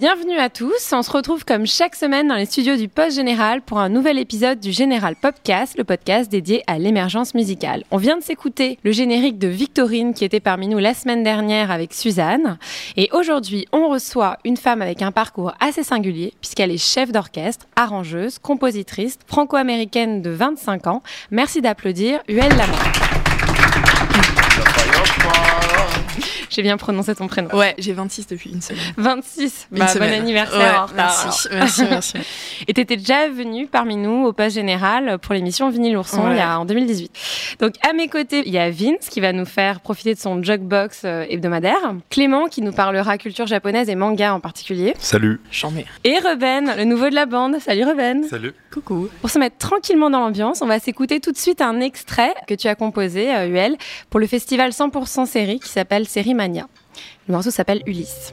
Bienvenue à tous, on se retrouve comme chaque semaine dans les studios du Poste Général pour un nouvel épisode du Général Popcast, le podcast dédié à l'émergence musicale. On vient de s'écouter le générique de Victorine qui était parmi nous la semaine dernière avec Suzanne. Et aujourd'hui, on reçoit une femme avec un parcours assez singulier puisqu'elle est chef d'orchestre, arrangeuse, compositrice, franco-américaine de 25 ans. Merci d'applaudir Huel Lamar. J'ai bien prononcé ton prénom. Ouais, j'ai 26 depuis une semaine. 26. Une Bah, bon semaine. anniversaire Ouais, en retard. Merci, merci, merci. Et tu étais déjà venu parmi nous au poste général pour l'émission Vinyle Ourson Ouais. il y a, en 2018. Donc à mes côtés, il y a Vince qui va nous faire profiter de son jukebox euh, hebdomadaire, Clément qui nous parlera culture japonaise et manga en particulier, Salut. J'en mets. et Ruben, le nouveau de la bande. Salut Ruben. Salut. Coucou. Pour se mettre tranquillement dans l'ambiance, on va s'écouter tout de suite un extrait que tu as composé, euh, UL, pour le festival 100% série qui s'appelle Série Mania. Le morceau s'appelle Ulysse.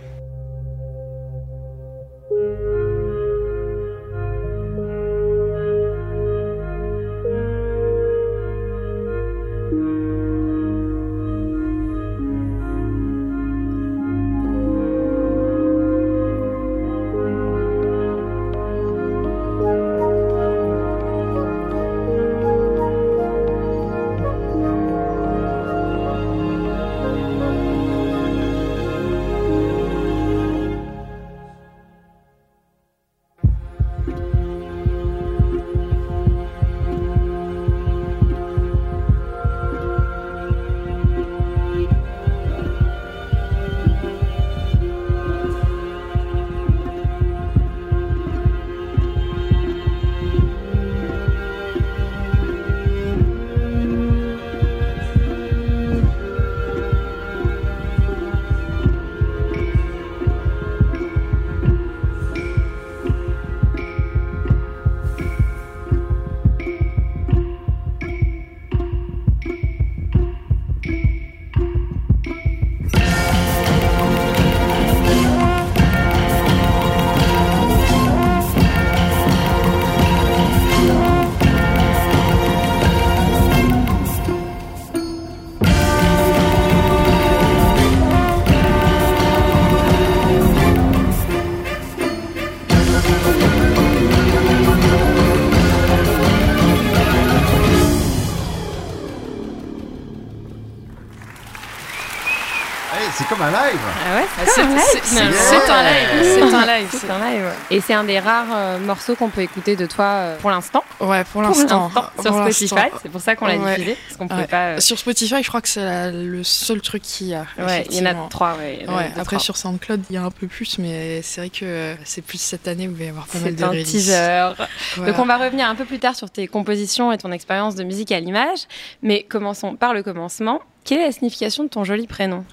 C'est un live, c'est- un live. C'est un live. C'est un live. ouais. Et c'est un des rares euh, morceaux qu'on peut écouter de toi euh, pour l'instant? Ouais, pour l'instant. Sur Pour Spotify. C'est pour ça qu'on l'a Ouais. diffusé. Parce qu'on pouvait Ouais. pas. euh, Sur Spotify, je crois que c'est le seul truc qu'il y a. Ouais, il y en a trois. Ouais, a deux, après trois. sur SoundCloud, il y a un peu plus, mais c'est vrai que c'est plus cette année où il va y avoir pas mal C'est de un teaser. Voilà. Donc on va revenir un peu plus tard sur tes compositions et ton expérience de musique à l'image. Mais commençons par le commencement. Quelle est la signification de ton joli prénom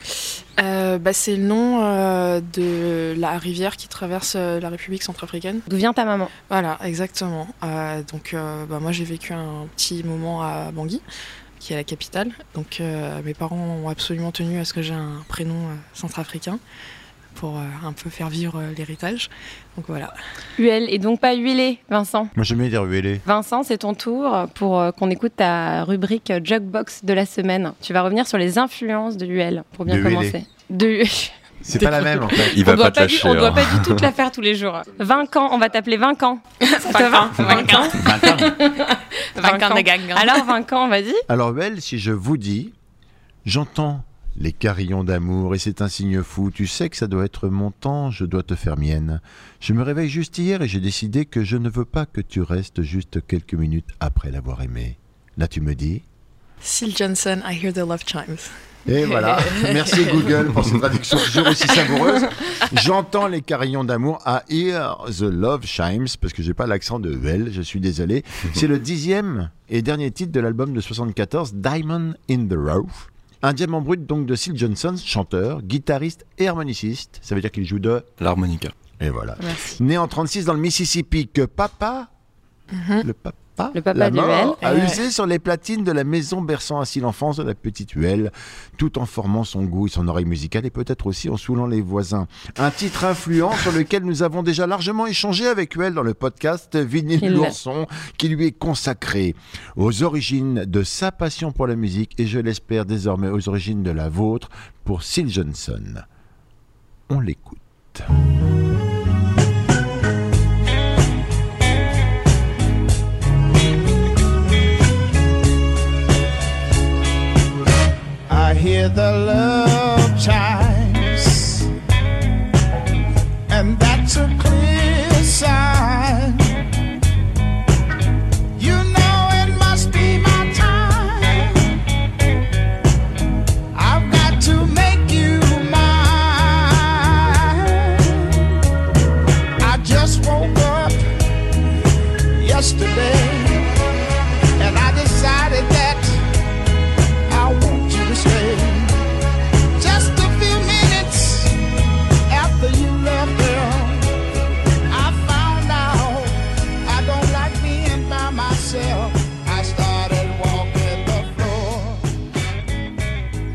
Euh, bah, c'est le nom euh, de la rivière qui traverse euh, la République centrafricaine. D'où vient ta maman Voilà, exactement. Donc, bah, moi, j'ai vécu un petit moment à Bangui, qui est la capitale. Donc, mes parents ont absolument tenu à ce que j'ai un prénom centrafricain pour euh, un peu faire vivre euh, l'héritage. Donc voilà. UL et donc pas huilé, Vincent. Moi j'aime bien dire ULE. Vincent, c'est ton tour pour euh, qu'on écoute ta rubrique Jugbox de la semaine. Tu vas revenir sur les influences de l'UL pour bien De commencer. De C'est pas la même en fait. Il on va doit pas te pas, du, lâcher. on doit hein. pas du tout te la faire tous les jours. Vinquant, on va t'appeler Vinquant. Ça te va Vinquant. Vinquant. des gangs. Alors Vinquant, vas-y. Alors Belle, si je vous dis, j'entends les carillons d'amour et c'est un signe fou, tu sais que ça doit être mon temps, je dois te faire mienne. Je me réveille juste hier et j'ai décidé que je ne veux pas que tu restes juste quelques minutes après l'avoir aimé. Là tu me dis, Syl Johnson, I hear the love chimes. Et voilà, merci Google pour cette traduction toujours aussi savoureuse. J'entends les carillons d'amour à Hear the Love Chimes, parce que j'ai pas l'accent de Well, je suis désolé. C'est le dixième et dernier titre de l'album de 74, Diamond in the Rough. Un diamant brut donc de Syl Johnson, chanteur, guitariste et harmoniciste. Ça veut dire qu'il joue de... L'harmonica. Et voilà. Merci. Né en 36 dans le Mississippi, que papa, le papa, Le papa la Huel. a Ouais. usé sur les platines de la maison berçant ainsi l'enfance de la petite Huel, tout en formant son goût et son oreille musicale et peut-être aussi en saoulant les voisins. Un titre influent sur lequel nous avons déjà largement échangé avec Huel dans le podcast Vinyle. L'ourson qui lui est consacré aux origines de sa passion pour la musique et je l'espère désormais aux origines de la vôtre pour Syl Johnson. On l'écoute. Hear the love chimes,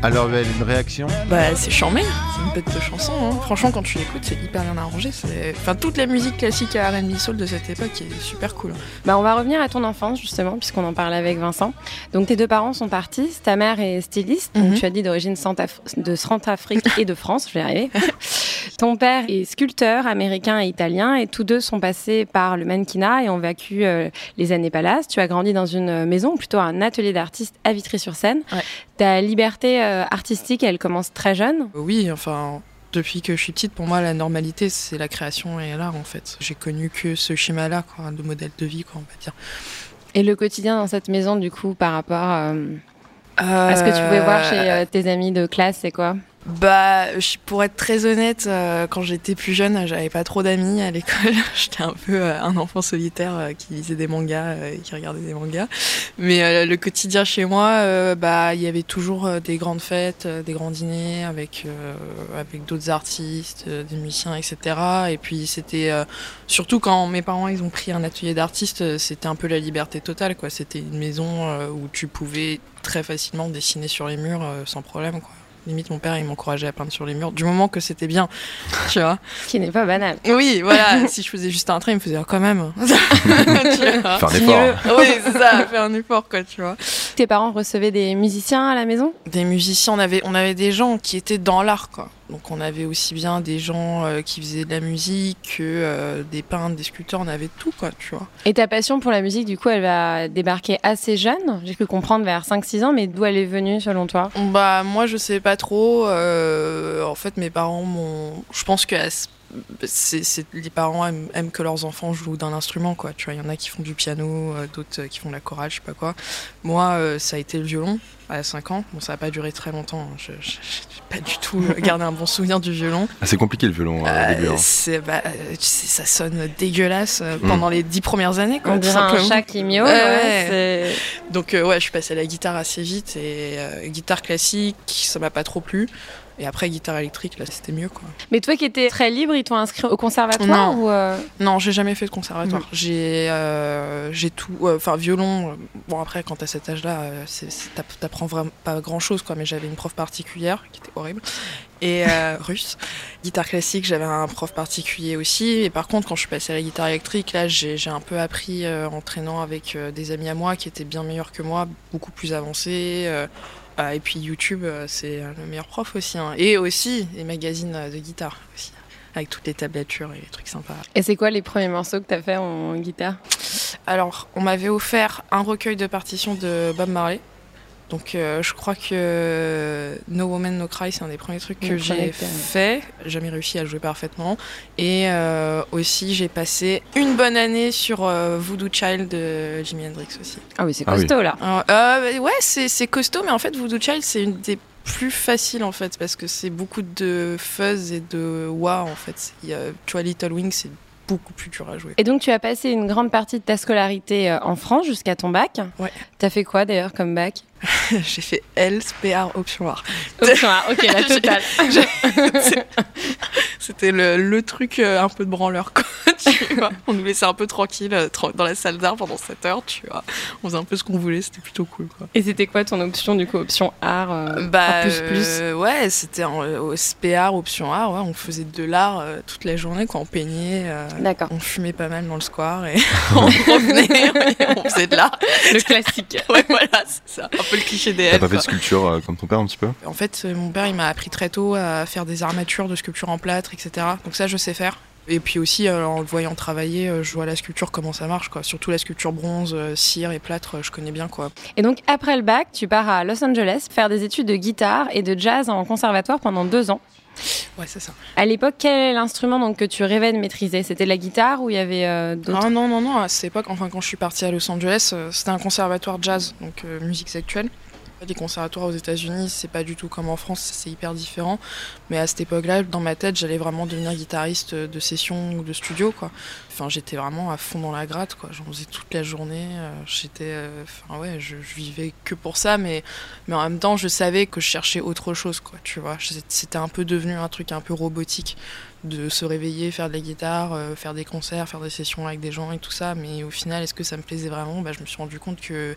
Alors Huel, une réaction Bah, c'est charmé, c'est une bête de chanson. hein. Franchement, quand tu l'écoutes, c'est hyper bien arrangé. C'est... Enfin, toute la musique classique à RB Soul de cette époque est super cool. Bah, on va revenir à ton enfance justement, puisqu'on en parlait avec Vincent. Donc tes deux parents sont artistes, ta mère est styliste, donc Mhm. tu as dit d'origine de Centrafrique et de France, je vais y arriver. Ton père est sculpteur américain et italien, et tous deux sont passés par le mannequinat et ont vécu euh, les années palace. Tu as grandi dans une maison, plutôt un atelier d'artiste à Vitry-sur-Seine. Ouais. Ta liberté euh, artistique, elle commence très jeune. Oui, enfin, depuis que je suis petite, pour moi, la normalité, c'est la création et l'art, en fait. J'ai connu que ce schéma-là, quoi, de modèle de vie, quoi, on va dire. Et le quotidien dans cette maison, du coup, par rapport euh, à ce que tu pouvais voir chez euh, tes amis de classe, c'est quoi? Bah, pour être très honnête, euh, quand j'étais plus jeune, j'avais pas trop d'amis à l'école. j'étais un peu euh, un enfant solitaire euh, qui lisait des mangas et qui regardait des mangas. Mais le quotidien chez moi, bah, il y avait toujours des grandes fêtes, des grands dîners avec avec d'autres artistes, des musiciens, etc. Et puis c'était surtout quand mes parents ils ont pris un atelier d'artiste, c'était un peu la liberté totale, quoi. C'était une maison où tu pouvais très facilement dessiner sur les murs sans problème, quoi. Limite, mon père, il m'encourageait à peindre sur les murs, du moment que c'était bien, tu vois. Ce qui n'est pas banal. Oui, voilà, si je faisais juste un trait, il me faisait oh, quand même. Tu vois. Faire un effort. Oui, c'est ça, faire un effort, quoi, tu vois. Tes parents recevaient des musiciens à la maison? Des musiciens, on avait, on avait des gens qui étaient dans l'art, quoi. Donc on avait aussi bien des gens euh, qui faisaient de la musique que euh, des peintres, des sculpteurs, on avait tout, quoi, tu vois. Et ta passion pour la musique, du coup, elle va débarquer assez jeune? J'ai pu comprendre vers 5-6 ans, mais d'où elle est venue selon toi? Bah moi je sais pas trop. euh, en fait mes parents m'ont. Je pense que c'est, c'est- les parents aiment, aiment que leurs enfants jouent d'un instrument quoi. Tu vois, il y en a qui font du piano, d'autres qui font de la chorale, je sais pas quoi. Moi ça a été le violon à 5 ans. Bon ça a pas duré très longtemps. hein. Je, j'ai pas du tout gardé un bon souvenir du violon. Ah, c'est compliqué le violon euh, au début. Euh, hein. c'est, bah, euh, tu sais, ça sonne dégueulasse euh, Mm. pendant les 10 premières années quoi. On dirait un chat qui miaule. Ouais, Donc euh, ouais, je suis passée à la guitare assez vite et euh, guitare classique, ça m'a pas trop plu. Et après guitare électrique, là c'était mieux quoi. Mais toi qui étais très libre, ils t'ont inscrit au conservatoire Non. ou euh, Non, j'ai jamais fait de conservatoire. J'ai euh, j'ai tout, euh, enfin violon. bon après quand t'as cet âge-là, euh, t'apprends vraiment pas grand-chose quoi. Mais j'avais une prof particulière qui était horrible et euh, russe. Guitare classique, j'avais un prof particulier aussi. Et par contre, quand je suis passée à la guitare électrique, là j'ai un peu appris euh, en traînant avec euh, des amis à moi qui étaient bien meilleurs que moi, beaucoup plus avancés. et puis YouTube, c'est le meilleur prof aussi. hein. Et aussi les magazines de guitare aussi, avec toutes les tablatures et les trucs sympas. Et c'est quoi les premiers morceaux que t'as fait en guitare? Alors, on m'avait offert un recueil de partitions de Bob Marley. Donc euh, je crois que No Woman No Cry c'est un des premiers trucs que j'ai fait. Jamais réussi à le jouer parfaitement. Et euh, aussi j'ai passé une bonne année sur euh, Voodoo Child de Jimi Hendrix aussi. Ah oui, c'est Ah oui. costaud là. Alors, euh, ouais, c'est c'est costaud, mais en fait, Voodoo Child, c'est une des plus faciles en fait, parce que c'est beaucoup de fuzz et de wah en fait. Il y a, tu vois, Little Wing, c'est beaucoup plus dur à jouer. Et donc tu as passé une grande partie de ta scolarité euh, en France jusqu'à ton bac. Ouais. T'as fait quoi d'ailleurs comme bac? J'ai fait L, PR, option art. Option A, ok, la totale. C'était le, le truc euh, un peu de branleur, quoi. Tu vois. On nous laissait un peu tranquille euh, dans la salle d'art pendant 7 heures, tu vois. On faisait un peu ce qu'on voulait, c'était plutôt cool, quoi. Et c'était quoi ton option du coup Option art euh, Bah, en plus plus? euh, ouais, c'était en- au SPR, option art, ouais, on faisait de l'art euh, toute la journée, quoi. On peignait, euh, D'accord, on fumait pas mal dans le square et on revenait, on faisait de l'art. le classique. Ouais, voilà, c'est ça. Un peu le cliché des T'as pas fait de sculpture euh, comme ton père un petit peu? En fait, euh, mon père, il m'a appris très tôt à faire des armatures de sculpture en plâtre, etc. Donc ça, je sais faire. Et puis aussi, euh, en le voyant travailler, euh, je vois la sculpture, comment ça marche, quoi. Surtout la sculpture bronze, euh, cire et plâtre, je connais bien, quoi. Et donc après le bac, tu pars à Los Angeles faire des études de guitare et de jazz en conservatoire pendant deux ans. Ouais, c'est ça. À l'époque, quel est l'instrument donc que tu rêvais de maîtriser? C'était la guitare ou il y avait euh, d'autres? Ah non, non, non, à cette époque, enfin, quand je suis partie à Los Angeles, c'était un conservatoire jazz, donc euh, musique actuelle. Les conservatoires aux États-Unis, c'est pas du tout comme en France, c'est hyper différent. Mais à cette époque-là, dans ma tête, j'allais vraiment devenir guitariste de session ou de studio, quoi. Enfin, j'étais vraiment à fond dans la gratte, quoi. J'en faisais toute la journée. euh, j'étais, euh, enfin ouais, je, vivais que pour ça, mais mais en même temps, je savais que je cherchais autre chose, quoi. Tu vois, c'était un peu devenu un truc un peu robotique de se réveiller, faire de la guitare, euh, faire des concerts, faire des sessions avec des gens et tout ça. Mais au final, est-ce que ça me plaisait vraiment? Bah, Je me suis rendu compte que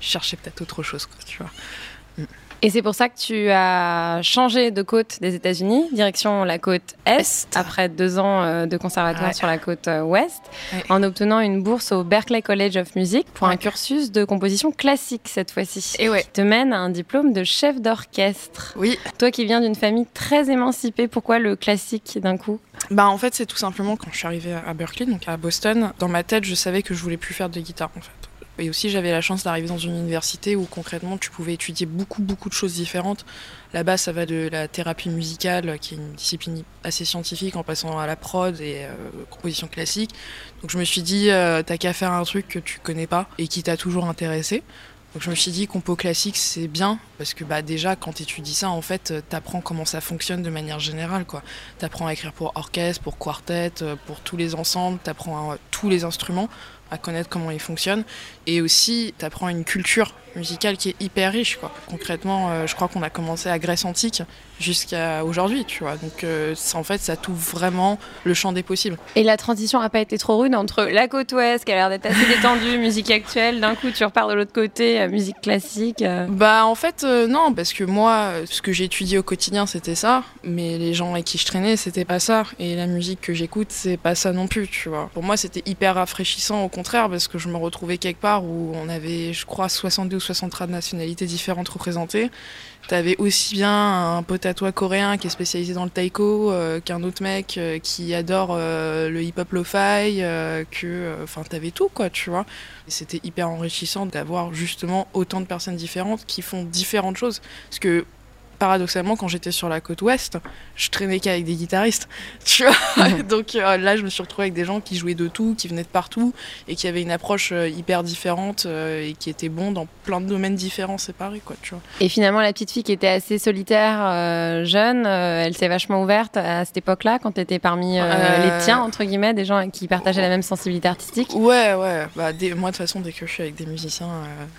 je cherchais peut-être autre chose, quoi, tu vois. Et c'est pour ça que tu as changé de côte des États-Unis, direction la côte Est, Est. après deux ans euh, de conservatoire Ouais. sur la côte euh, Ouest, Ouais. en obtenant une bourse au Berklee College of Music pour un cursus de composition classique cette fois-ci. Et ouais. Qui te mène à un diplôme de chef d'orchestre. Oui, Toi qui viens d'une famille très émancipée, pourquoi le classique d'un coup? Bah en fait, c'est tout simplement quand je suis arrivée à Berkeley, donc à Boston, dans ma tête, je savais que je voulais plus faire de guitare, en fait. Et aussi, j'avais la chance d'arriver dans une université où concrètement, tu pouvais étudier beaucoup, beaucoup de choses différentes. Là-bas, ça va de la thérapie musicale, qui est une discipline assez scientifique, en passant à la prod et euh, composition classique. Donc, je me suis dit, euh, t'as qu'à faire un truc que tu connais pas et qui t'a toujours intéressé. Donc je me suis dit compo classique c'est bien parce que bah déjà quand tu étudies ça en fait euh, t'apprends comment ça fonctionne de manière générale quoi. T'apprends à écrire pour orchestre, pour quartet, pour tous les ensembles, t'apprends tous les instruments, à connaître comment ils fonctionnent et aussi t'apprends une culture musicale qui est hyper riche quoi. Concrètement euh, je crois qu'on a commencé à Grèce antique jusqu'à aujourd'hui tu vois donc euh, ça, en fait ça t'ouvre vraiment le champ des possibles. Et la transition n'a pas été trop rude entre la côte ouest, qui a l'air d'être assez détendue, musique actuelle, d'un coup tu repars de l'autre côté, euh, musique classique. euh. Bah en fait euh, non parce que moi ce que j'ai étudié au quotidien c'était ça mais les gens avec qui je traînais c'était pas ça et la musique que j'écoute c'est pas ça non plus tu vois. Pour moi c'était hyper rafraîchissant au contraire parce que je me retrouvais quelque part où on avait je crois 62 ou 63 nationalités différentes représentées. T'avais aussi bien un pote à toi coréen qui est spécialisé dans le taiko euh, qu'un autre mec euh, qui adore euh, le hip-hop lo-fi que enfin t'avais tout quoi tu vois. C'était hyper enrichissant d'avoir justement autant de personnes différentes qui font différentes choses. Parce que paradoxalement, quand j'étais sur la côte ouest, je traînais qu'avec des guitaristes. Tu vois Donc euh, là, je me suis retrouvée avec des gens qui jouaient de tout, qui venaient de partout et qui avaient une approche euh, hyper différente euh, et qui étaient bons dans plein de domaines différents séparés. Quoi, tu vois. Et finalement, la petite fille qui était assez solitaire, jeune, elle s'est vachement ouverte à cette époque-là, quand tu étais parmi les tiens, entre guillemets, des gens qui partageaient la même sensibilité artistique. Ouais, ouais. Bah, dès- moi, de toute façon, dès que je suis avec des musiciens,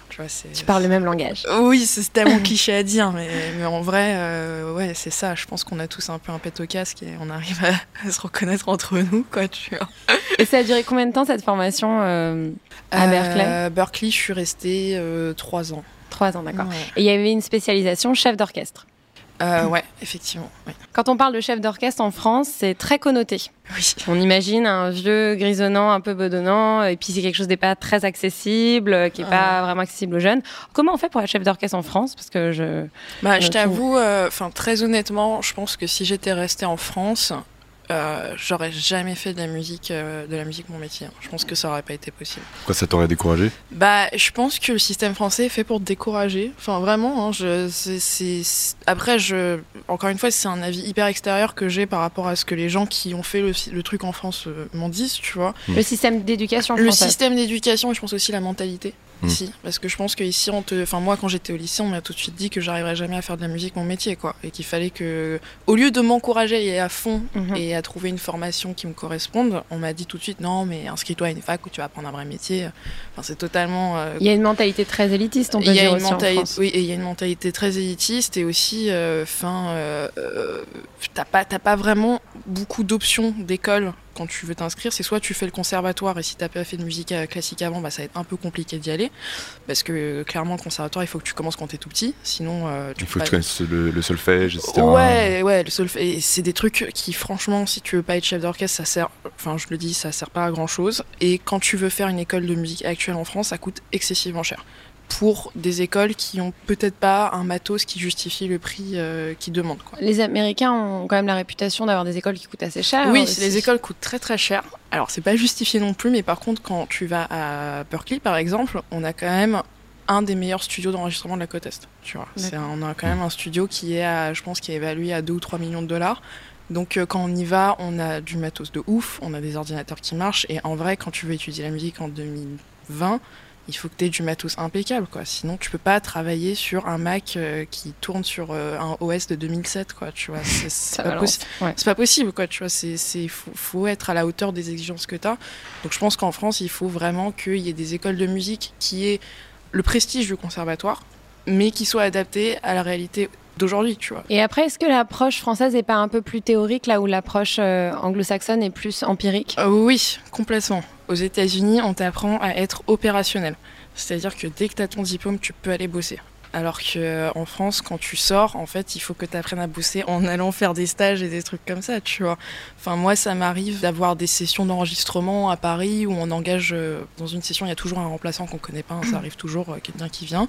tu vois, c'est. Tu parles le même langage. Oui, c'est tellement cliché à dire, mais, mais en vrai, euh, ouais, c'est ça. Je pense qu'on a tous un peu un pet au casque et on arrive à, à se reconnaître entre nous, quoi, tu vois. Et ça a duré combien de temps cette formation euh, À Berkeley? Euh, Berkeley, je suis restée euh, trois ans. Trois ans, d'accord. Ouais. Et il y avait une spécialisation chef d'orchestre. Euh, ouais, effectivement. ouais. Quand on parle de chef d'orchestre en France, c'est très connoté. Oui. On imagine un vieux grisonnant, un peu bedonnant, et puis c'est quelque chose n'est pas très accessible, euh, qui est pas vraiment accessible aux jeunes. Comment on fait pour être chef d'orchestre en France? Parce que je. Bah, je t'avoue, enfin très honnêtement, je pense que si j'étais restée en France, euh, j'aurais jamais fait de la musique, euh, de la musique mon métier. hein. Je pense que ça aurait pas été possible. Pourquoi ça t'aurait découragé? Bah, je pense que le système français est fait pour te décourager. Enfin, vraiment. hein, je, c'est, c'est- Après, je, encore une fois, c'est un avis hyper extérieur que j'ai par rapport à ce que les gens qui ont fait le, le truc en France euh, m'en disent, tu vois. Le système d'éducation Le système d'éducation et je pense aussi la mentalité. Mm. Ici, parce que je pense qu'ici, on te, enfin moi, quand j'étais au lycée, on m'a tout de suite dit que j'arriverais jamais à faire de la musique mon métier, quoi, et qu'il fallait que, au lieu de m'encourager et à fond Mhm. et à trouver une formation qui me corresponde, on m'a dit tout de suite non, mais inscris-toi à une fac où tu vas apprendre un vrai métier. Enfin, c'est totalement. euh, Il y a une mentalité très élitiste, on peut il y a dire une aussi en mentalité, France. oui, et il y a une mentalité très élitiste et aussi, euh, fin, euh, euh, t'as pas, t'as pas vraiment beaucoup d'options d'école quand tu veux t'inscrire. C'est soit tu fais le conservatoire et si t'as pas fait de musique classique avant, bah ça va être un peu compliqué d'y aller parce que clairement le conservatoire, il faut que tu commences quand t'es tout petit, sinon euh, tu Il faut que tu connaisses le, le solfège, etc. Ouais, ouais, le solfège. C'est des trucs qui, franchement, si tu veux pas être chef d'orchestre, ça sert. Enfin, je le dis, ça sert pas à grand chose. Et quand tu veux faire une école de musique actuelle en France, ça coûte excessivement cher. Pour des écoles qui ont peut-être pas un matos qui justifie le prix euh, qu'ils demandent. Quoi. Les Américains ont quand même la réputation d'avoir des écoles qui coûtent assez cher. oui, aussi. les écoles coûtent très très cher. Alors, c'est pas justifié non plus, mais par contre, quand tu vas à Berkeley, par exemple, on a quand même un des meilleurs studios d'enregistrement de la côte Est. Tu vois. C'est un- on a quand même un studio qui est, à, je pense, qui est évalué à 2 ou 3 millions de dollars. Donc euh, quand on y va, on a du matos de ouf, on a des ordinateurs qui marchent, et en vrai, quand tu veux étudier la musique en 2020, il faut que tu aies du matos impeccable, quoi. Sinon, tu peux pas travailler sur un Mac euh, qui tourne sur euh, un OS de 2007, quoi. Tu vois, c'est- pas, balance. possi- Ouais. c'est pas possible, quoi. Tu vois, c'est, faut, faut être à la hauteur des exigences que tu as. Donc, je pense qu'en France, il faut vraiment qu'il y ait des écoles de musique qui aient le prestige du conservatoire, mais qui soient adaptées à la réalité d'aujourd'hui, tu vois. Et après, est-ce que l'approche française n'est pas un peu plus théorique, là où l'approche euh, anglo-saxonne est plus empirique? Oui, complètement. Aux États-Unis, on t'apprend à être opérationnel. C'est-à-dire que dès que tu as ton diplôme, tu peux aller bosser. Alors qu'en France, quand tu sors, en fait, il faut que tu apprennes à bosser en allant faire des stages et des trucs comme ça, tu vois. Enfin, moi, ça m'arrive d'avoir des sessions d'enregistrement à Paris où on engage, euh, dans une session, il y a toujours un remplaçant qu'on connaît pas, hein, ça arrive toujours, euh, quelqu'un qui vient.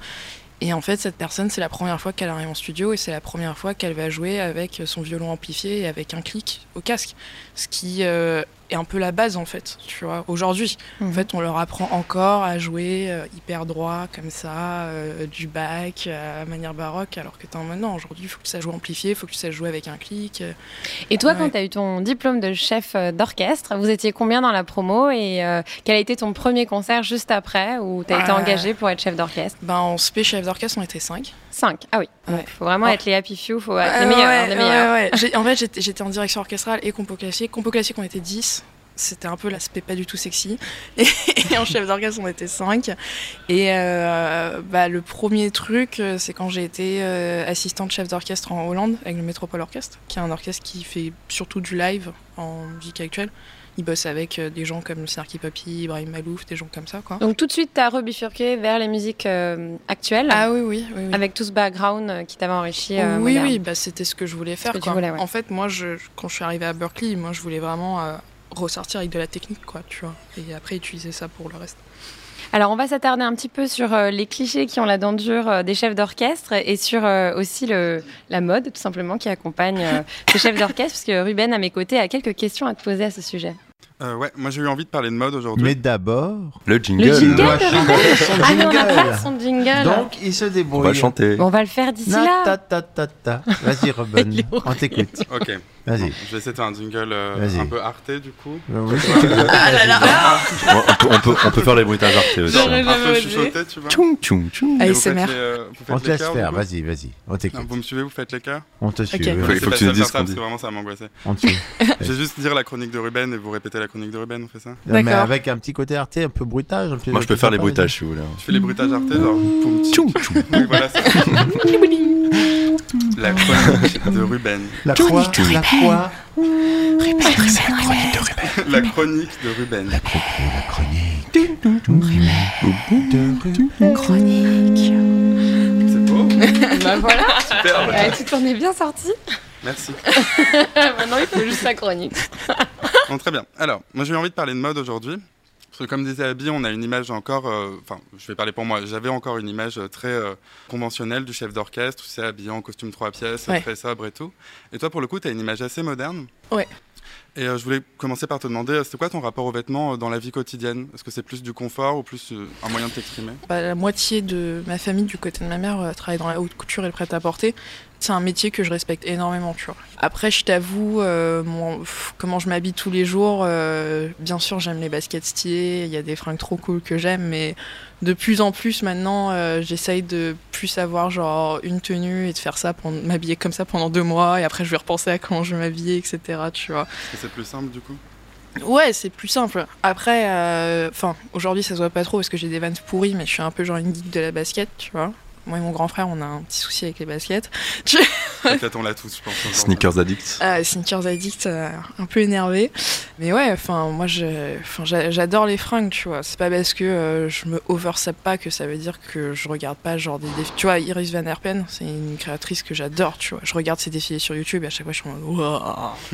Et en fait, cette personne, c'est la première fois qu'elle arrive en studio et c'est la première fois qu'elle va jouer avec son violon amplifié et avec un clic au casque. Ce qui euh, est un peu la base, en fait, tu vois, aujourd'hui. En Mhm. fait, on leur apprend encore à jouer euh, hyper droit, comme ça, euh, du bac, à manière baroque, alors que t'es en mode non, aujourd'hui, il faut que ça joue amplifié, il faut que ça joue avec un clic. euh. Et toi, Ouais. quand tu as eu ton diplôme de chef euh, d'orchestre, vous étiez combien dans la promo et euh, quel a été ton premier concert juste après où tu as été engagé pour être chef d'orchestre? Ben, en spé chef d'orchestre, on était 5. 5. Ah oui. Ouais. faut vraiment Oh. être les happy few, faut être Ouais, les meilleurs. ouais, hein, les ouais, meilleurs. ouais. En fait, j'étais j'étais en direction orchestrale et compo classique. Compo classique, on était 10. C'était un peu l'aspect pas du tout sexy. Et, et en chef d'orchestre, on était 5. Et euh, bah, le premier truc, euh, c'est quand j'ai été euh, assistante chef d'orchestre en Hollande avec le Métropole Orchestre, qui est un orchestre qui fait surtout du live en musique actuelle. Il bosse avec des gens comme Snarky Puppy, Ibrahim Malouf, des gens comme ça, quoi. Donc tout de suite, tu as rebifurqué vers les musiques euh, actuelles Ah oui, oui, oui. oui. avec tout ce background qui t'avait enrichi. euh, oui, moderne. oui, bah, c'était ce que je voulais faire. quoi. voulais, ouais. En fait, moi, je, quand je suis arrivée à Berkeley, moi, je voulais vraiment euh, ressortir avec de la technique, quoi, tu vois. Et après, utiliser ça pour le reste. Alors, on va s'attarder un petit peu sur euh, les clichés qui ont la dent dure euh, des chefs d'orchestre et sur euh, aussi le, la mode, tout simplement, qui accompagne ces chefs d'orchestre, parce que Ruben, à mes côtés, a quelques questions à te poser à ce sujet. Euh, ouais, moi j'ai eu envie de parler de mode aujourd'hui. Mais d'abord, Le jingle. Le jingle il doit chanter son Ah, mais on n'a pas son jingle Donc, il se débrouille. On va le chanter. On va le faire d'ici là. ta, ta, ta, ta. Vas-y, est on t'écoute. Ok, Vas-y. je vais essayer de faire un jingle euh, un peu arté du coup. Oui. Ah là là on, on peut, on, faire les bruitages artés aussi. J'aurais Un peu chuchoté, tu vois. Tchoum, tchoum, tchoum. ASMR. les, euh, On te laisse faire, vas-y, vas-y. On t'écoute. Vous me suivez, vous faites les chœurs On te suit. Il faut- que tu dises ça parce que vraiment ça m'angoissait. On te suit. Je vais juste dire la chronique de Ruben et vous répétez la chronique de Ruben, on fait ça Mais D'accord. avec un petit côté arté, un peu bruitage. un peu- Moi, je peux faire les bruitages si vous voulez. Je fais les bruitages artés, genre. Tchoum, tchoum. Voilà. La chronique de Ruben. La croix, la croix. La chronique de Ruben. La chronique. De Chronique. C'est beau bah voilà, tu t'en es bien sorti. Merci. Maintenant, il faut juste la chronique. Bon, très bien. Alors, moi j'ai eu envie de parler de mode aujourd'hui. Parce que comme disait Abby, on a une image encore, euh, enfin, je vais parler pour moi, j'avais encore une image euh, très euh, conventionnelle du chef d'orchestre, tu sais, habillé en costume trois pièces, Ouais. très sobre et tout. Et toi, pour le coup, tu as une image assez moderne. Ouais. Et euh, je voulais commencer par te demander, c'était quoi ton rapport aux vêtements dans la vie quotidienne? Est-ce que c'est plus du confort ou plus un moyen de t'exprimer? Bah, la moitié de ma famille du côté de ma mère travaille dans la haute couture et le prêt-à-porter. C'est un métier que je respecte énormément, tu vois. Après, je t'avoue, euh, mon- pff, comment je m'habille tous les jours, euh, bien sûr, j'aime les baskets stylées, il y a des fringues trop cool que j'aime, mais de plus en plus maintenant, euh, j'essaye de plus avoir genre une tenue et de faire ça, pour m'habiller comme ça pendant deux mois, et après je vais repenser à comment je vais m'habiller, etc., tu vois. Est-ce que c'est plus simple du coup? Ouais, c'est plus simple. Après, enfin, aujourd'hui ça se voit pas trop parce que j'ai des vannes pourries, mais je suis un peu genre une geek de la basket, tu vois. Moi et mon grand frère, on a un petit souci avec les baskets. Peut-être on l'a tous, je pense. Sneakers addict. Ah, sneakers addict, euh, un peu énervé. Mais ouais, enfin, moi, j'adore les fringues, tu vois. C'est pas parce que euh, je me oversap pas que ça veut dire que je regarde pas genre des défilés. Tu vois, Iris Van Herpen, c'est une créatrice que j'adore, tu vois. Je regarde ses défilés sur YouTube et à chaque fois, je suis en mode.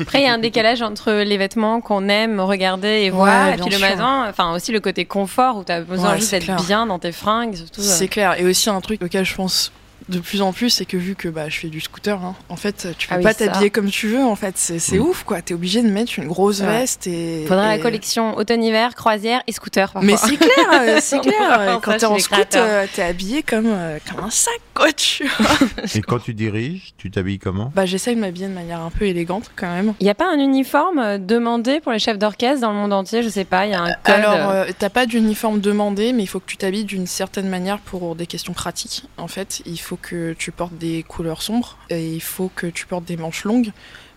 Après, il y a un décalage entre les vêtements qu'on aime regarder et Ouais, voir, et bien puis le magasin, enfin aussi le côté confort où tu as besoin Ouais, juste c'est d'être bien dans tes fringues. Surtout, euh, C'est clair. Et aussi un truc auquel je pense de plus en plus, c'est que vu que bah, je fais du scooter, hein, en fait, tu peux Ah oui, pas t'habiller comme tu veux. En fait, c'est Mm. ouf, quoi. T'es obligé de mettre une grosse Ouais. veste et. Faudrait la collection automne-hiver, croisière et scooter. parfois. Mais c'est clair, euh, c'est clair. Quand t'es en chez les scoot, créateurs. euh, t'es habillé comme, euh, comme un sac, quoi. Tu vois. Et quand tu diriges, tu t'habilles comment? Bah, j'essaye de m'habiller de manière un peu élégante quand même. Il n'y a pas un uniforme demandé pour les chefs d'orchestre dans le monde entier? Je sais pas, il y a un code. Alors, euh, t'as pas d'uniforme demandé, mais il faut que tu t'habilles d'une certaine manière pour des questions pratiques. En fait, il faut que tu portes des couleurs sombres et il faut que tu portes des manches longues.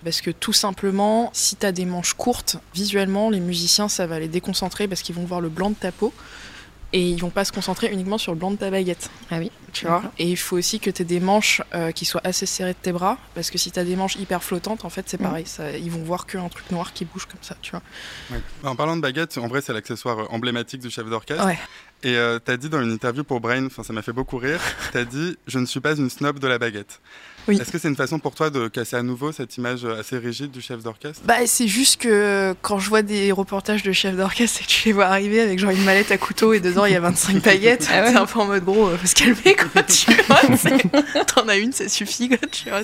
Parce que tout simplement, si t'as des manches courtes, visuellement, les musiciens, ça va les déconcentrer parce qu'ils vont voir le blanc de ta peau et ils vont pas se concentrer uniquement sur le blanc de ta baguette. Ah oui. Tu vois Et il faut aussi que tu aies des manches euh, qui soient assez serrées de tes bras parce que si t'as des manches hyper flottantes, en fait, c'est Mhm. pareil. Ça, ils vont voir qu'un truc noir qui bouge comme ça, tu vois. Ouais. En parlant de baguette, en vrai, c'est l'accessoire euh, emblématique du chef d'orchestre. Ouais. Et euh, t'as dit dans une interview pour Brain, enfin ça m'a fait beaucoup rire, t'as dit Je ne suis pas une snob de la baguette. Oui. Est-ce que c'est une façon pour toi de casser à nouveau cette image euh, assez rigide du chef d'orchestre? Bah, c'est juste que quand je vois des reportages de chefs d'orchestre et que tu les vois arriver avec genre une mallette à couteau et dedans il y a 25 baguettes, Ah ouais. c'est un peu en mode gros, euh, faut se calmer quoi, tu vois. T'en as une, ça suffit quoi, tu vois.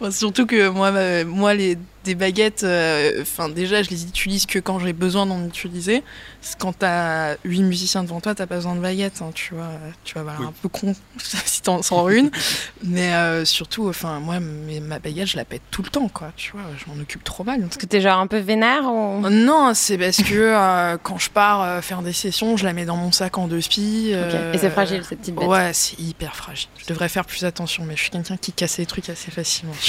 Enfin, surtout que moi, moi les, des baguettes, euh, enfin déjà je les utilise que quand j'ai besoin d'en utiliser. C'est Quand t'as 8 musiciens devant toi, t'as pas besoin de baguettes, hein, tu vois. Tu vas avoir Oui. un peu con si t'en sors une. Mais euh, surtout, enfin, moi, mes- ma baguette, je la pète tout le temps, quoi. Tu vois, je m'en occupe trop mal. Est-ce que t'es genre un peu vénère ou... Non, c'est parce que euh, quand je pars euh, faire des sessions, je la mets dans mon sac en deux spies. Ok. euh, Et c'est fragile cette petite bête. Ouais, c'est hyper fragile. Je devrais faire plus attention, mais je suis quelqu'un qui casse les trucs assez facilement.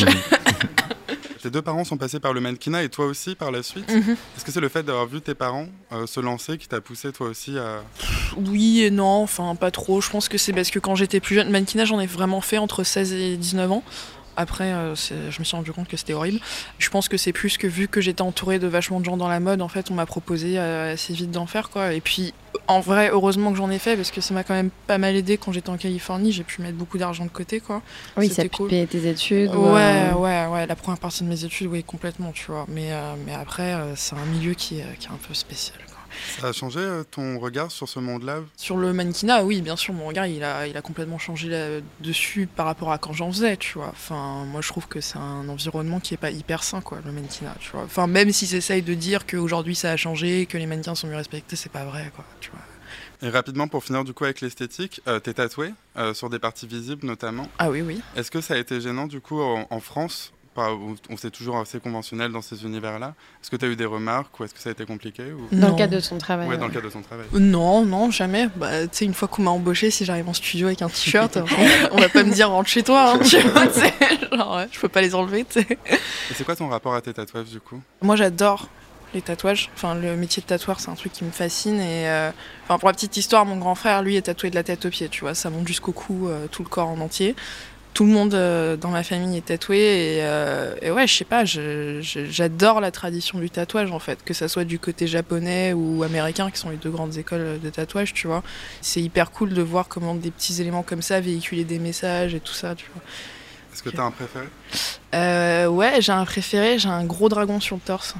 Tes deux parents sont passés par le mannequinat et toi aussi par la suite. Mhm. Est-ce que c'est le fait d'avoir vu tes parents euh, se lancer qui t'a poussé toi aussi à. Oui et non, enfin pas trop. Je pense que c'est parce que quand j'étais plus jeune, mannequinat j'en ai vraiment fait entre 16 et 19 ans. Après, euh, je me suis rendu compte que c'était horrible. Je pense que c'est plus que vu que j'étais entourée de vachement de gens dans la mode, en fait, on m'a proposé euh, assez vite d'en faire, quoi. Et puis, en vrai, heureusement que j'en ai fait parce que ça m'a quand même pas mal aidé quand j'étais en Californie. J'ai pu mettre beaucoup d'argent de côté, quoi. Oui, ça a pu cool. payer tes études. Ouais, ou, euh, ouais, ouais. La première partie de mes études, oui, complètement, tu vois. Mais, euh, mais après, c'est un milieu qui est, qui est un peu spécial. Ça a changé euh, ton regard sur ce monde-là Sur le mannequinat, oui, bien sûr, mon regard, il a, il a complètement changé là- dessus par rapport à quand j'en faisais, tu vois. Enfin, moi, je trouve que c'est un environnement qui est pas hyper sain, quoi, le mannequinat, tu vois. Enfin, même s'ils essayent de dire qu'aujourd'hui ça a changé, que les mannequins sont mieux respectés, c'est pas vrai, quoi, tu vois. Et rapidement, pour finir du coup avec l'esthétique, euh, t'es tatoué, euh, sur des parties visibles notamment. Ah oui, oui. Est-ce que ça a été gênant du coup en, en France on s'est toujours assez conventionnel dans ces univers-là. Est-ce que tu as eu des remarques ou est-ce que ça a été compliqué ou... Dans Non. le cadre de son travail. Ouais, dans ouais. le cadre de son travail. Non, non, jamais. Bah, tu sais, une fois qu'on m'a embauché, si j'arrive en studio avec un t-shirt, on va pas me dire rentre chez toi, hein, tu vois, tu sais. Genre, ouais, je peux pas les enlever. Et c'est quoi ton rapport à tes tatouages du coup? Moi, j'adore les tatouages. Enfin, le métier de tatoueur, c'est un truc qui me fascine. Et euh, enfin, pour la petite histoire, mon grand frère, lui, est tatoué de la tête aux pieds. Tu vois, ça monte jusqu'au cou, euh, tout le corps en entier. Tout le monde euh, dans ma famille est tatoué. Et, euh, et ouais, je sais pas, j'adore la tradition du tatouage en fait, que ça soit du côté japonais ou américain, qui sont les deux grandes écoles de tatouage. Tu vois, c'est hyper cool de voir comment des petits éléments comme ça véhiculer des messages et tout ça. Tu vois. Est-ce que tu as un préféré? Euh, ouais, j'ai un préféré, j'ai un gros dragon sur le torse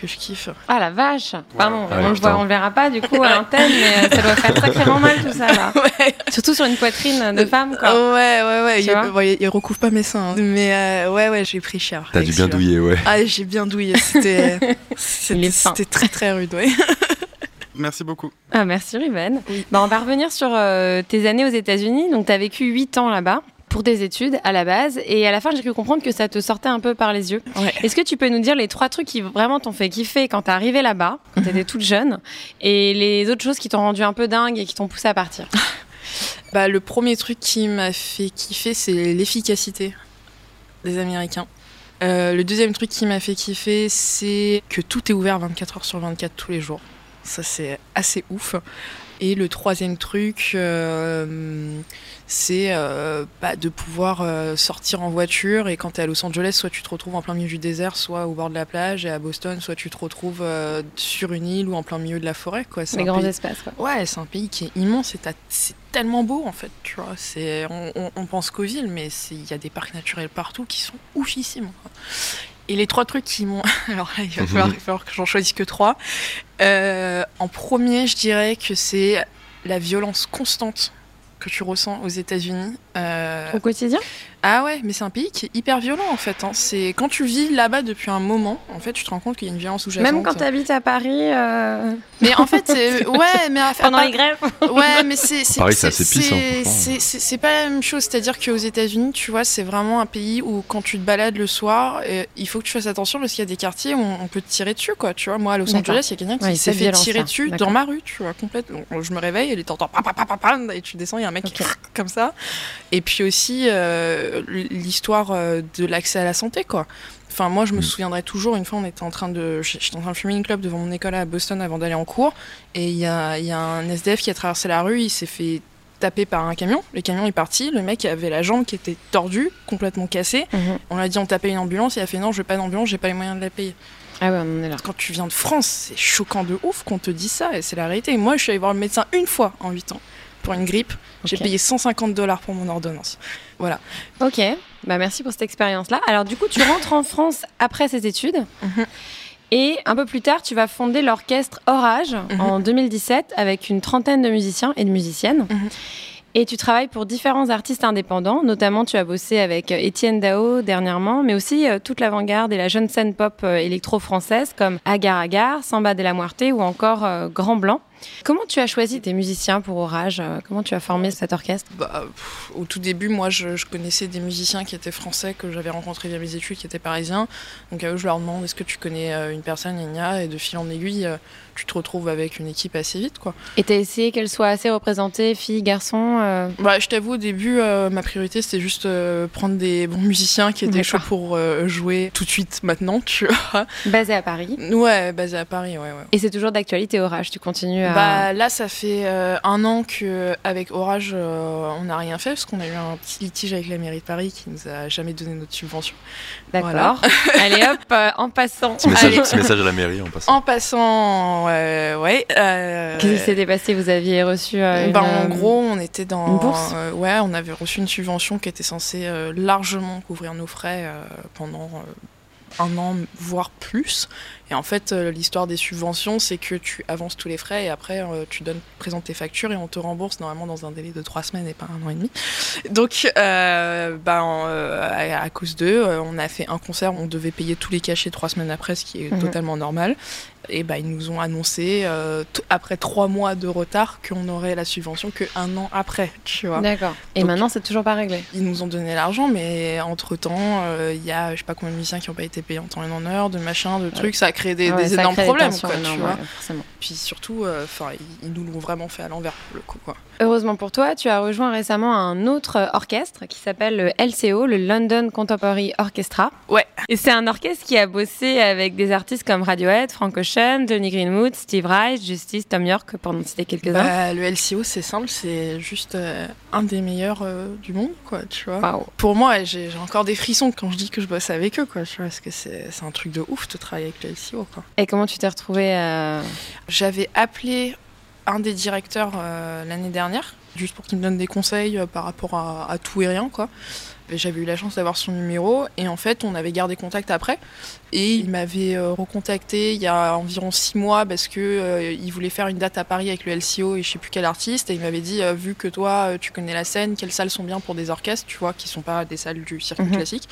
que je kiffe. Ah la vache Pardon, Ah, on, on le verra pas du coup à l'antenne, mais euh, ça doit faire sacrément mal tout ça là. Ouais, Surtout sur une poitrine de femme quoi. ouais, ouais. ouais. Tu Il, vois bon, il- il recouvre pas mes seins. hein. Mais euh, ouais, ouais, j'ai pris cher. T'as dû bien douiller, ouais. Ah, j'ai bien douillé. C'était très très rude, ouais. Merci beaucoup. Ah, merci Ruben. Oui. Bah, on va revenir sur euh, tes années aux États-Unis. Donc tu as vécu 8 ans là-bas pour des études à la base et à la fin j'ai cru comprendre que ça te sortait un peu par les yeux. Ouais. Est-ce que tu peux nous dire les trois trucs qui vraiment t'ont fait kiffer quand t'es arrivé là-bas, quand t'étais toute jeune, et les autres choses qui t'ont rendu un peu dingue et qui t'ont poussé à partir? Bah, le premier truc qui m'a fait kiffer, c'est l'efficacité des Américains. Euh, le deuxième truc qui m'a fait kiffer, c'est que tout est ouvert 24 heures sur 24 tous les jours. Ça, c'est assez ouf. Et le troisième truc, euh, c'est euh, bah, de pouvoir euh, sortir en voiture. Et quand tu es à Los Angeles, soit tu te retrouves en plein milieu du désert, soit au bord de la plage. Et à Boston, soit tu te retrouves sur une île ou en plein milieu de la forêt. Quoi. Les grands pays- espaces quoi. Ouais, c'est un pays qui est immense et c'est tellement beau en fait, tu vois. On, on- on pense qu'aux villes, mais il y a des parcs naturels partout qui sont oufissimes. quoi. Et les trois trucs qui m'ont. Alors là, il va falloir, il va falloir que j'en choisisse que trois. Euh, en premier, je dirais que c'est la violence constante que tu ressens aux États-Unis. Euh, Au quotidien? Ah ouais, mais c'est un pays qui est hyper violent en fait. hein. C'est quand tu vis là-bas depuis un moment, en fait, tu te rends compte qu'il y a une violence sous-jacente. Même quand t'habites à Paris, euh, Mais en fait, c'est- ouais, mais à, pendant les grèves. Ouais, mais c'est c'est Paris, c'est assez pisse, c'est- franchement. c'est- c'est- c'est pas la même chose. C'est-à-dire qu'aux États-Unis, tu vois, c'est vraiment un pays où quand tu te balades le soir, euh, il faut que tu fasses attention parce qu'il y a des quartiers où on, peut te tirer dessus, quoi. Tu vois, moi à Los. Angeles, il y a quelqu'un qui s'est fait tirer dessus dans ma rue, tu vois, complètement. Donc, je me réveille et t'entends pa, pa, pa, et tu descends, il y a un mec comme ça. Et puis aussi euh, l'histoire euh, de l'accès à la santé, quoi. Enfin, moi, je me Mm. souviendrai toujours, une fois, on était en train de, j'étais en train de fumer une clope devant mon école à Boston avant d'aller en cours, et il y a, il y a un SDF qui a traversé la rue, il s'est fait taper par un camion, le camion est parti, le mec avait la jambe qui était tordue, complètement cassée, Mhm. on lui a dit on t'a payé une ambulance, il a fait non, je veux pas d'ambulance, j'ai pas les moyens de la payer. Ah ouais, on est là. Quand tu viens de France, c'est choquant de ouf qu'on te dise ça, et c'est la réalité. Moi, je suis allée voir le médecin une fois en 8 ans, pour une grippe, j'ai payé 150 dollars pour mon ordonnance. Voilà. Ok, bah merci pour cette expérience-là. Alors du coup, tu rentres en France après ces études. Mhm. Et un peu plus tard, tu vas fonder l'orchestre Orage Mhm. en 2017 avec une trentaine de musiciens et de musiciennes. Mhm. Et tu travailles pour différents artistes indépendants, notamment tu as bossé avec euh, Étienne Dao dernièrement, mais aussi euh, toute l'avant-garde et la jeune scène pop euh, électro-française comme Agar Agar, Samba de la Muerte ou encore Grand Blanc. Comment tu as choisi tes musiciens pour Orage? Comment tu as formé cet orchestre? Bah, pff, au tout début, moi, je, je connaissais des musiciens qui étaient français, que j'avais rencontrés via mes études, qui étaient parisiens. Donc à eux, je leur demande est-ce que tu connais euh, une personne, gna, et de fil en aiguille, euh, tu te retrouves avec une équipe assez vite, quoi. Et tu as essayé qu'elle soit assez représentée, filles, garçons euh, Bah, je t'avoue, au début, euh, ma priorité, c'était juste euh, prendre des bons musiciens qui étaient chauds pour jouer tout de suite, maintenant, tu vois. basées à Paris. Ouais, basé à Paris, ouais, ouais. Et c'est toujours d'actualité Orage, tu continues à... Bah là, ça fait euh, un an que avec Orage, euh, on n'a rien fait parce qu'on a eu un petit litige avec la mairie de Paris qui nous a jamais donné notre subvention. D'accord. Allez hop, euh, en passant. Petit message, Allez. petit message à la mairie en passant. En passant, ouais, ouais. euh, Qu'est-ce qui s'était passé Vous aviez reçu euh, une, bah, en gros, on était dans une bourse? euh, ouais, on avait reçu une subvention qui était censée euh, largement couvrir nos frais euh, pendant euh, un an, voire plus. Et en fait, euh, l'histoire des subventions, c'est que tu avances tous les frais et après, euh, tu donnes, présentes tes factures et on te rembourse normalement dans un délai de trois semaines et pas un an et demi. Donc, euh, bah, euh, à, à cause d'eux, on a fait un concert, on devait payer tous les cachets trois semaines après, ce qui est Mhm. totalement normal. Et bah, ils nous ont annoncé, euh, après trois mois de retard, qu'on aurait la subvention que un an après, tu vois. D'accord. Et Donc- maintenant, c'est toujours pas réglé. Ils nous ont donné l'argent, mais entre-temps, euh, il y a je sais pas combien de musiciens qui n'ont pas été payés en temps et en heure, de machin, de trucs, ça a créé des, Ouais, des ça énormes problèmes, quoi, tu vois. ouais. Puis surtout, euh, enfin, ils, ils nous l'ont vraiment fait à l'envers, pour le coup, quoi. Heureusement pour toi, tu as rejoint récemment un autre euh, orchestre qui s'appelle le LCO, le London Contemporary Orchestra. Ouais. Et c'est un orchestre qui a bossé avec des artistes comme Radiohead, Frank Ocean, Johnny Greenwood, Steve Reich, Justice, Tom York, pour n'en citer quelques-uns. Bah, le LCO, c'est simple, c'est juste euh, un des meilleurs euh, du monde, quoi, tu vois. Waouh. Pour moi, j'ai encore des frissons quand je dis que je bosse avec eux, quoi, tu vois, parce que c'est un truc de ouf de travailler avec le LCO, quoi. Et comment tu t'es retrouvé euh, J'avais appelé un des directeurs euh, l'année dernière, juste pour qu'il me donne des conseils euh, par rapport à, à tout et rien, J'avais eu la chance d'avoir son numéro et en fait on avait gardé contact après et il m'avait euh, recontacté il y a environ six mois parce que euh, il voulait faire une date à Paris avec le LCO et je sais plus quel artiste et il m'avait dit euh, vu que toi tu connais la scène quelles salles sont bien pour des orchestres tu vois qui sont pas des salles du circuit Mhm. classique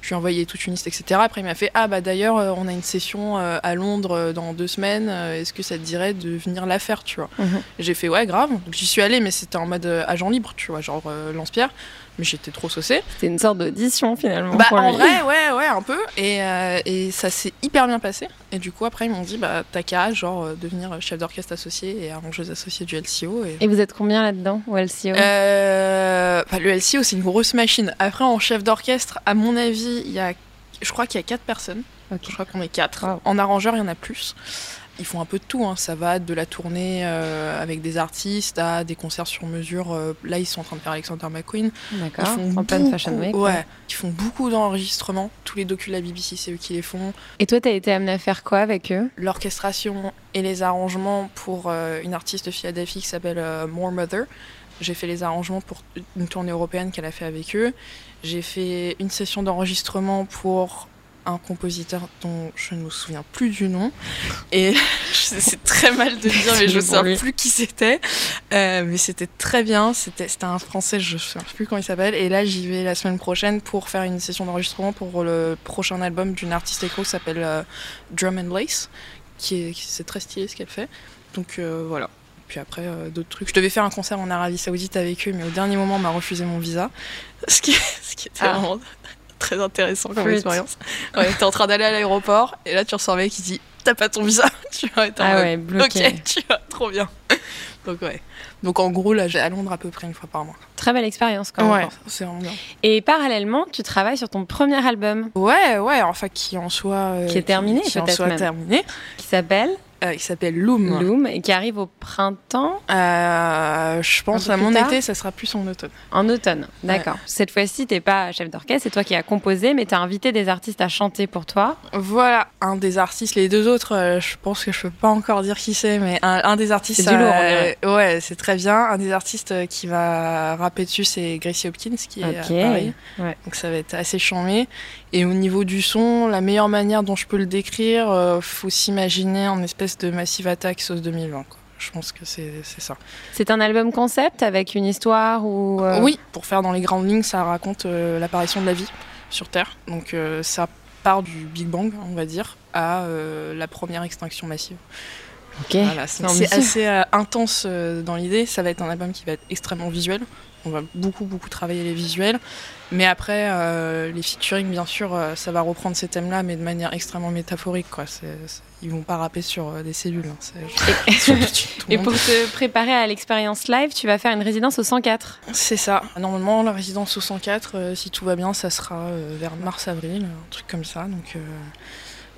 je lui ai envoyé toute une liste etc après il m'a fait ah bah d'ailleurs on a une session à Londres dans deux semaines est-ce que ça te dirait de venir la faire tu vois? Mhm. j'ai fait ouais grave donc j'y suis allée mais c'était en mode agent libre tu vois genre euh, lance-pierre mais j'étais trop saucée C'est une sorte d'audition finalement. bah en lui. vrai ouais ouais un peu et, euh, et ça s'est hyper bien passé. Et du coup après ils m'ont dit bah t'as qu'à genre euh, devenir chef d'orchestre associé et arrangeuse associée du LCO et Et vous êtes combien là-dedans au LCO euh, bah, le LCO c'est une grosse machine. Après en chef d'orchestre à mon avis il y a je crois qu'il y a quatre personnes. Ok. je crois qu'on est quatre. Wow. en arrangeur il y en a plus ils font un peu de tout, hein. ça va de la tournée euh, avec des artistes à des concerts sur mesure. euh, là, ils sont en train de faire Alexander McQueen. D'accord. Ils font En pleine beaucoup- Fashion Week. Ouais, ils font beaucoup d'enregistrements. Tous les docus de la BBC, c'est eux qui les font. Et toi, t'as été amené à faire quoi avec eux? L'orchestration et les arrangements pour euh, une artiste de Philadelphie qui s'appelle More Mother. J'ai fait les arrangements pour une tournée européenne qu'elle a fait avec eux. J'ai fait une session d'enregistrement pour un compositeur dont je ne me souviens plus du nom. Et c'est très mal de dire, mais je ne sais plus qui c'était. Euh, mais c'était très bien. C'était un français, je ne sais plus comment il s'appelle. Et là, j'y vais la semaine prochaine pour faire une session d'enregistrement pour le prochain album d'une artiste écro qui s'appelle euh, Drum and Lace. Qui est, qui- c'est très stylé ce qu'elle fait. Donc euh, voilà. Puis après, d'autres trucs. Je devais faire un concert en Arabie Saoudite avec eux, mais au dernier moment, on m'a refusé mon visa. Ce qui, ce qui était Ah. vraiment très intéressant comme expérience. Ouais, t'es en train d'aller à l'aéroport, et là, tu ressens un mec qui dit T'as pas ton visa Tu vois, et Ah ouais, bloqué. Ok, tu vois, trop bien. Donc, ouais. Donc, en gros, là, j'ai à Londres à peu près une fois par mois. Très belle expérience quand même. Ouais, c'est vraiment bien. Et parallèlement, tu travailles sur ton premier album Ouais, ouais, enfin, qui en soit. euh, Qui est terminé, qui peut-être soit même. terminé. qui s'appelle Euh, il s'appelle Loom. Loom et qui arrive au printemps, Euh, je pense à mon tard été, ça sera plus en automne. en automne. D'accord. Cette fois-ci, t'es pas chef d'orchestre, c'est toi qui as composé, mais t'as invité des artistes à chanter pour toi. Voilà, un des artistes, les deux autres, euh, je pense que je peux pas encore dire qui c'est, mais un, un des artistes. C'est du lourd, on euh, ouais, c'est très bien. Un des artistes qui va rapper dessus, c'est Gracie Hopkins, qui est à Paris. Ouais. Donc ça va être assez chambé. Et au niveau du son, la meilleure manière dont je peux le décrire, faut s'imaginer en espèce de Massive Attack sauce 2020. Quoi. Je pense que c'est ça. C'est un album concept avec une histoire ou euh, Oui, pour faire dans les grandes lignes, ça raconte euh, l'apparition de la vie sur Terre. Donc euh, ça part du Big Bang, on va dire, à la première extinction massive. Ok. Voilà, c'est assez intense dans l'idée. Ça va être un album qui va être extrêmement visuel. On va beaucoup, beaucoup travailler les visuels. Mais après, euh, les featuring, bien sûr, euh, ça va reprendre ces thèmes-là, mais de manière extrêmement métaphorique. Quoi. Ils vont pas rapper sur euh, des cellules. hein. Tout Et monde. pour te préparer à l'expérience live, tu vas faire une résidence au 104. C'est ça. Normalement, la résidence au 104, euh, si tout va bien, ça sera vers mars-avril, un truc comme ça. Donc,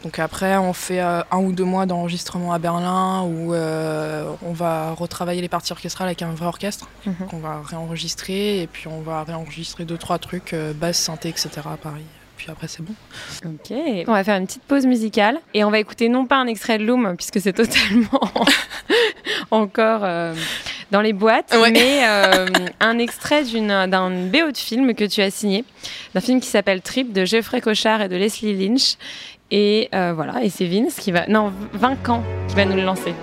donc après, on fait euh, un ou deux mois d'enregistrement à Berlin où euh, on va retravailler les parties orchestrales avec un vrai orchestre Mhm. qu'on va réenregistrer et puis on va réenregistrer deux trois trucs, euh, basse, synthé, etc. à Paris. Puis après, c'est bon. Ok. On va faire une petite pause musicale et on va écouter non pas un extrait de Loom puisque c'est totalement encore euh, dans les boîtes, Ouais. mais euh, un extrait d'un BO de film que tu as signé, d'un film qui s'appelle Trip de Geoffrey Cochard et de Leslie Lynch. Et euh, voilà, et c'est Vince qui va, non, Vincent qui va nous le lancer.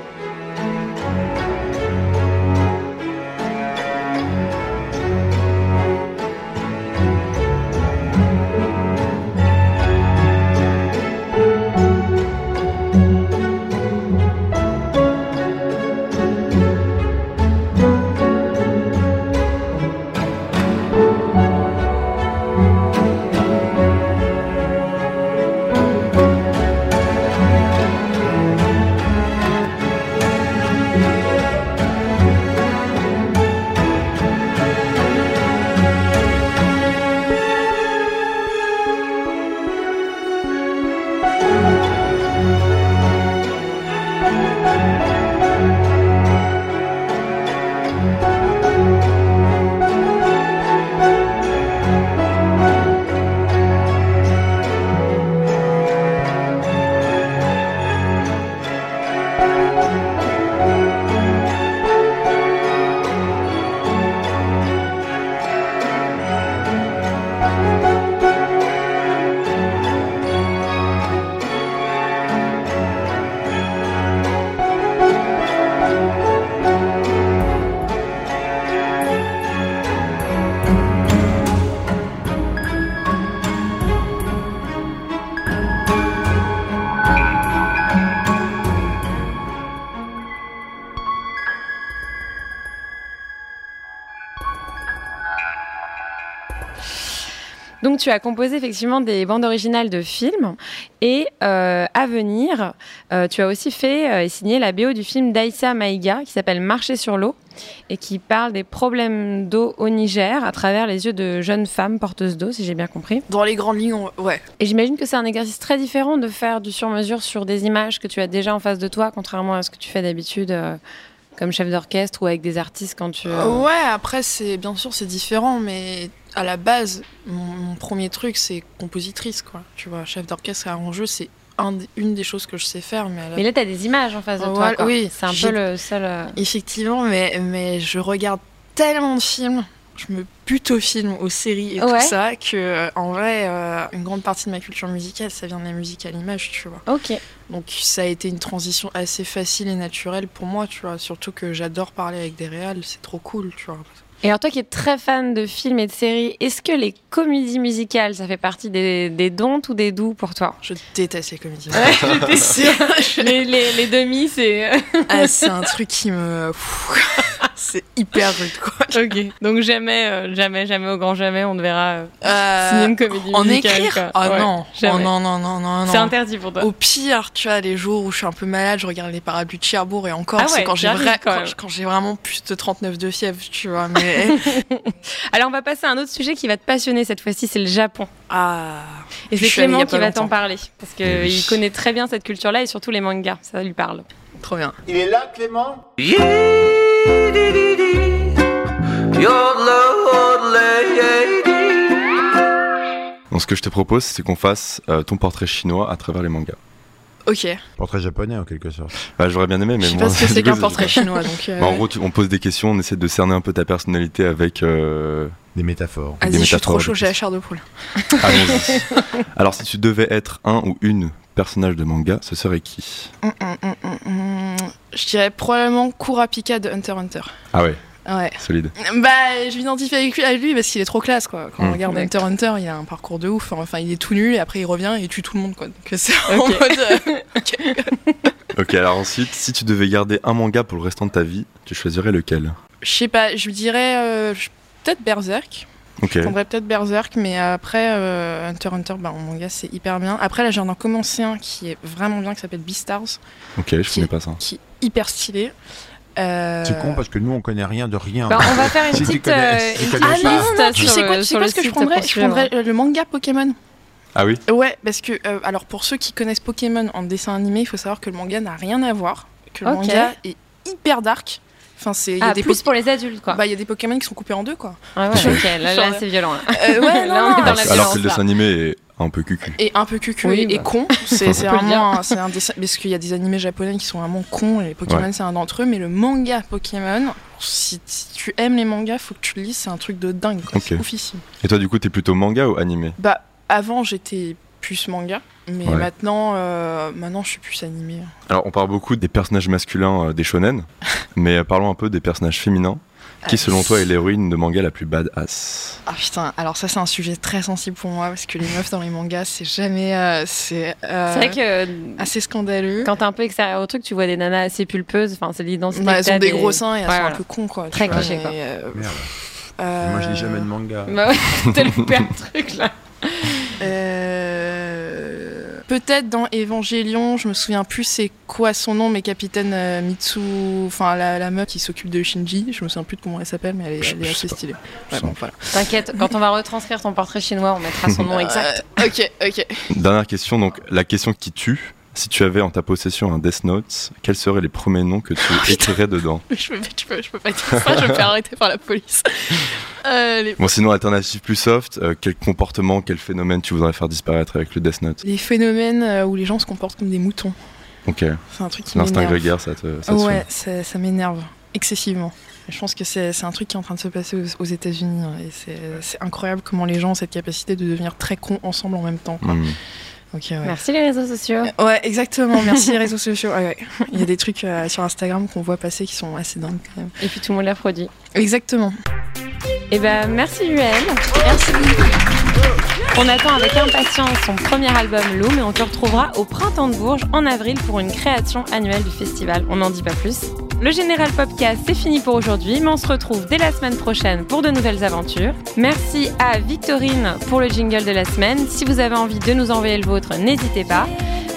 Tu as composé effectivement des bandes originales de films et euh, à venir, euh, tu as aussi fait euh, et signé la BO du film d'Aïssa Maïga qui s'appelle Marcher sur l'eau et qui parle des problèmes d'eau au Niger à travers les yeux de jeunes femmes porteuses d'eau, si j'ai bien compris. Dans les grandes lignes, on- ouais. Et j'imagine que c'est un exercice très différent de faire du sur-mesure sur des images que tu as déjà en face de toi, contrairement à ce que tu fais d'habitude euh, comme chef d'orchestre ou avec des artistes quand tu... euh, Ouais, après, c'est bien sûr, c'est différent, mais à la base, mon, premier truc, c'est compositrice, quoi. Tu vois, chef d'orchestre et arrangeux, c'est un une des choses que je sais faire, mais à la Mais là, tu as des images en face de toi. Quoi. oui, c'est un peu le seul... euh, Effectivement, mais, mais je regarde tellement de films, je me bute aux films, aux séries et Ouais. tout ça, que euh, en vrai, euh, une grande partie de ma culture musicale, ça vient de la musique à l'image, tu vois. Ok. Donc ça a été une transition assez facile et naturelle pour moi, tu vois. Surtout que j'adore parler avec des réals, c'est trop cool, tu vois. Et alors toi qui es très fan de films et de séries, est-ce que les comédies musicales, ça fait partie des, des dons ou des doux pour toi? Je déteste les comédies. Ouais, je déteste. les, les, les demi, c'est... Ah, c'est un truc qui me... c'est hyper rude, quoi. ok. Donc jamais, euh, jamais, jamais au grand jamais, on ne verra euh, Euh, signer une comédie en musicale. écrire quoi. Ah Ouais, non. jamais. Oh non, non, non, non, non. C'est interdit pour toi. Au pire, tu vois, les jours où je suis un peu malade, je regarde les parapluies de Cherbourg et encore, Ah c'est ouais, quand j'ai vra- quand quand, vraiment plus de 39 de fièvre, tu vois. Mais Alors on va passer à un autre sujet qui va te passionner cette fois-ci, c'est le Japon. ah, Et c'est Clément qui va t'en parler, parce oui. qu'il connaît très bien cette culture-là et surtout les mangas, ça lui parle. trop bien. Il est là, Clément? Donc ce que je te propose, c'est qu'on fasse euh, ton portrait chinois à travers les mangas. Ok. Portrait japonais en quelque sorte. Bah, J'aurais bien aimé, mais Je sais moi, pas ce que c'est qu'un portrait chinois, donc. euh, Bah, en gros, tu- on pose des questions, on essaie de cerner un peu ta personnalité avec. euh, Des métaphores. des Vas-y, je suis trop métaphores, chaud, j'ai la chair de poule. Allons-y. Alors, si tu devais être un ou une personnage de manga, ce serait qui hum, hum, hum. Je dirais probablement Kurapika de Hunter x Hunter. Ah ouais, Ouais. solide. Bah, je m'identifie avec lui, à lui parce qu'il est trop classe, quoi. Quand on Mm. regarde Hunter x Hunter, il a un parcours de ouf. Enfin, il est tout nul et après il revient et il tue tout le monde, quoi. Donc c'est en Ok. mode. euh, ok. Ok, alors ensuite, si tu devais garder un manga pour le restant de ta vie, tu choisirais lequel? Je sais pas, je lui dirais euh, peut-être Berserk. Ok. Je prendrais peut-être Berserk, mais après euh, Hunter x Hunter, bah, en manga, c'est hyper bien. Après, là, j'en ai commencé un qui est vraiment bien, qui s'appelle Beastars, Ok, je connais pas ça. qui est hyper stylé. Euh, C'est con parce que nous on connaît rien de rien. Bah, on va faire une Si petite, connais- euh, une petite liste Ah, non, tu sais quoi, tu sais quoi ce que je prendrais? Je prendrais euh, le manga Pokémon. Ah oui? Ouais, parce que, euh, alors pour ceux qui connaissent Pokémon en dessin animé, il faut savoir que le manga n'a rien à voir. Que le manga est hyper dark. Enfin, c'est. il y a Ah, des plus po- pour les adultes, quoi. Bah, il y a des Pokémon qui sont coupés en deux, quoi. Ah ouais, ok, là, c'est violent. Là. Euh, ouais, non, Là, on non, est dans la Alors que le dessin animé est un peu cucu. Et un peu cucu Oui, et, bah. con. C'est vraiment un, dessin. Parce qu'il y a des animés japonais qui sont vraiment cons et les Pokémon, Ouais. c'est un d'entre eux. Mais le manga Pokémon, si, si tu aimes les mangas, faut que tu le lises. C'est un truc de dingue, quoi. Ok. C'est oufissime. Et toi, du coup, t'es plutôt manga ou animé? Bah, avant, j'étais plus manga. Mais Ouais. maintenant, euh, maintenant, je suis plus animée. Alors, on parle beaucoup des personnages masculins euh, des shonen, mais euh, parlons un peu des personnages féminins. Qui, selon toi, est l'héroïne de manga la plus badass? Ah putain, alors ça c'est un sujet très sensible pour moi parce que les meufs dans les mangas c'est jamais euh, c'est euh, C'est vrai que assez scandaleux. quand t'es un peu extérieur au truc, tu vois des nanas assez pulpeuses. Enfin, c'est l'identité. Bah, elles ont des gros seins et elles Ouais, sont voilà. un peu cons quoi. Très cliché, mais, quoi. euh, Merde. euh, Moi je lis jamais de manga. Bah ouais, t'as loupé un truc là. Euh, Peut-être dans Évangélion, je me souviens plus c'est quoi son nom, mais Capitaine euh, Mitsu, enfin la, la meuf qui s'occupe de Shinji, je me souviens plus de comment elle s'appelle, mais elle est, elle est assez stylée. Je Ouais, sais bon, voilà. T'inquiète, quand on va retranscrire ton portrait chinois, on mettra son nom exact. Euh, ok, ok. Dernière question, donc la question qui tue. Si tu avais en ta possession un Death Note, quels seraient les premiers noms que tu écrirais dedans? Je peux, je, peux, je peux pas dire ça, je vais me faire arrêter par la police. Euh, Bon, sinon, alternative plus soft, euh, quel comportement, quel phénomène tu voudrais faire disparaître avec le Death Note les phénomènes euh, où les gens se comportent comme des moutons. Ok, C'est un truc qui l'instinct grégaire, ça te, ça te Ouais, ça, ça m'énerve excessivement. Je pense que c'est c'est un truc qui est en train de se passer aux, aux États-Unis. hein, Et c'est c'est incroyable comment les gens ont cette capacité de devenir très cons ensemble en même temps. quoi. Hmm. Ouais. Merci les réseaux sociaux. Ouais, exactement. Merci les réseaux sociaux. Ouais, ouais. Il y a des trucs euh, sur Instagram qu'on voit passer qui sont assez dingues quand même. Et puis tout le monde l'a produit. Exactement. Et ben merci Yuel. Merci. On attend avec impatience son premier album Loom et on te retrouvera au Printemps de Bourges en avril pour une création annuelle du festival. On n'en dit pas plus. le Général Podcast, c'est fini pour aujourd'hui, mais on se retrouve dès la semaine prochaine pour de nouvelles aventures. Merci à Victorine pour le jingle de la semaine. Si vous avez envie de nous envoyer le vôtre, n'hésitez pas.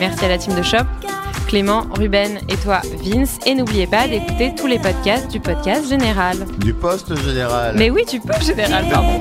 Merci à la team de Shop, Clément, Ruben et toi, Vince. Et n'oubliez pas d'écouter tous les podcasts du podcast Général. Du poste général. Mais oui, tu peux, Général, pardon.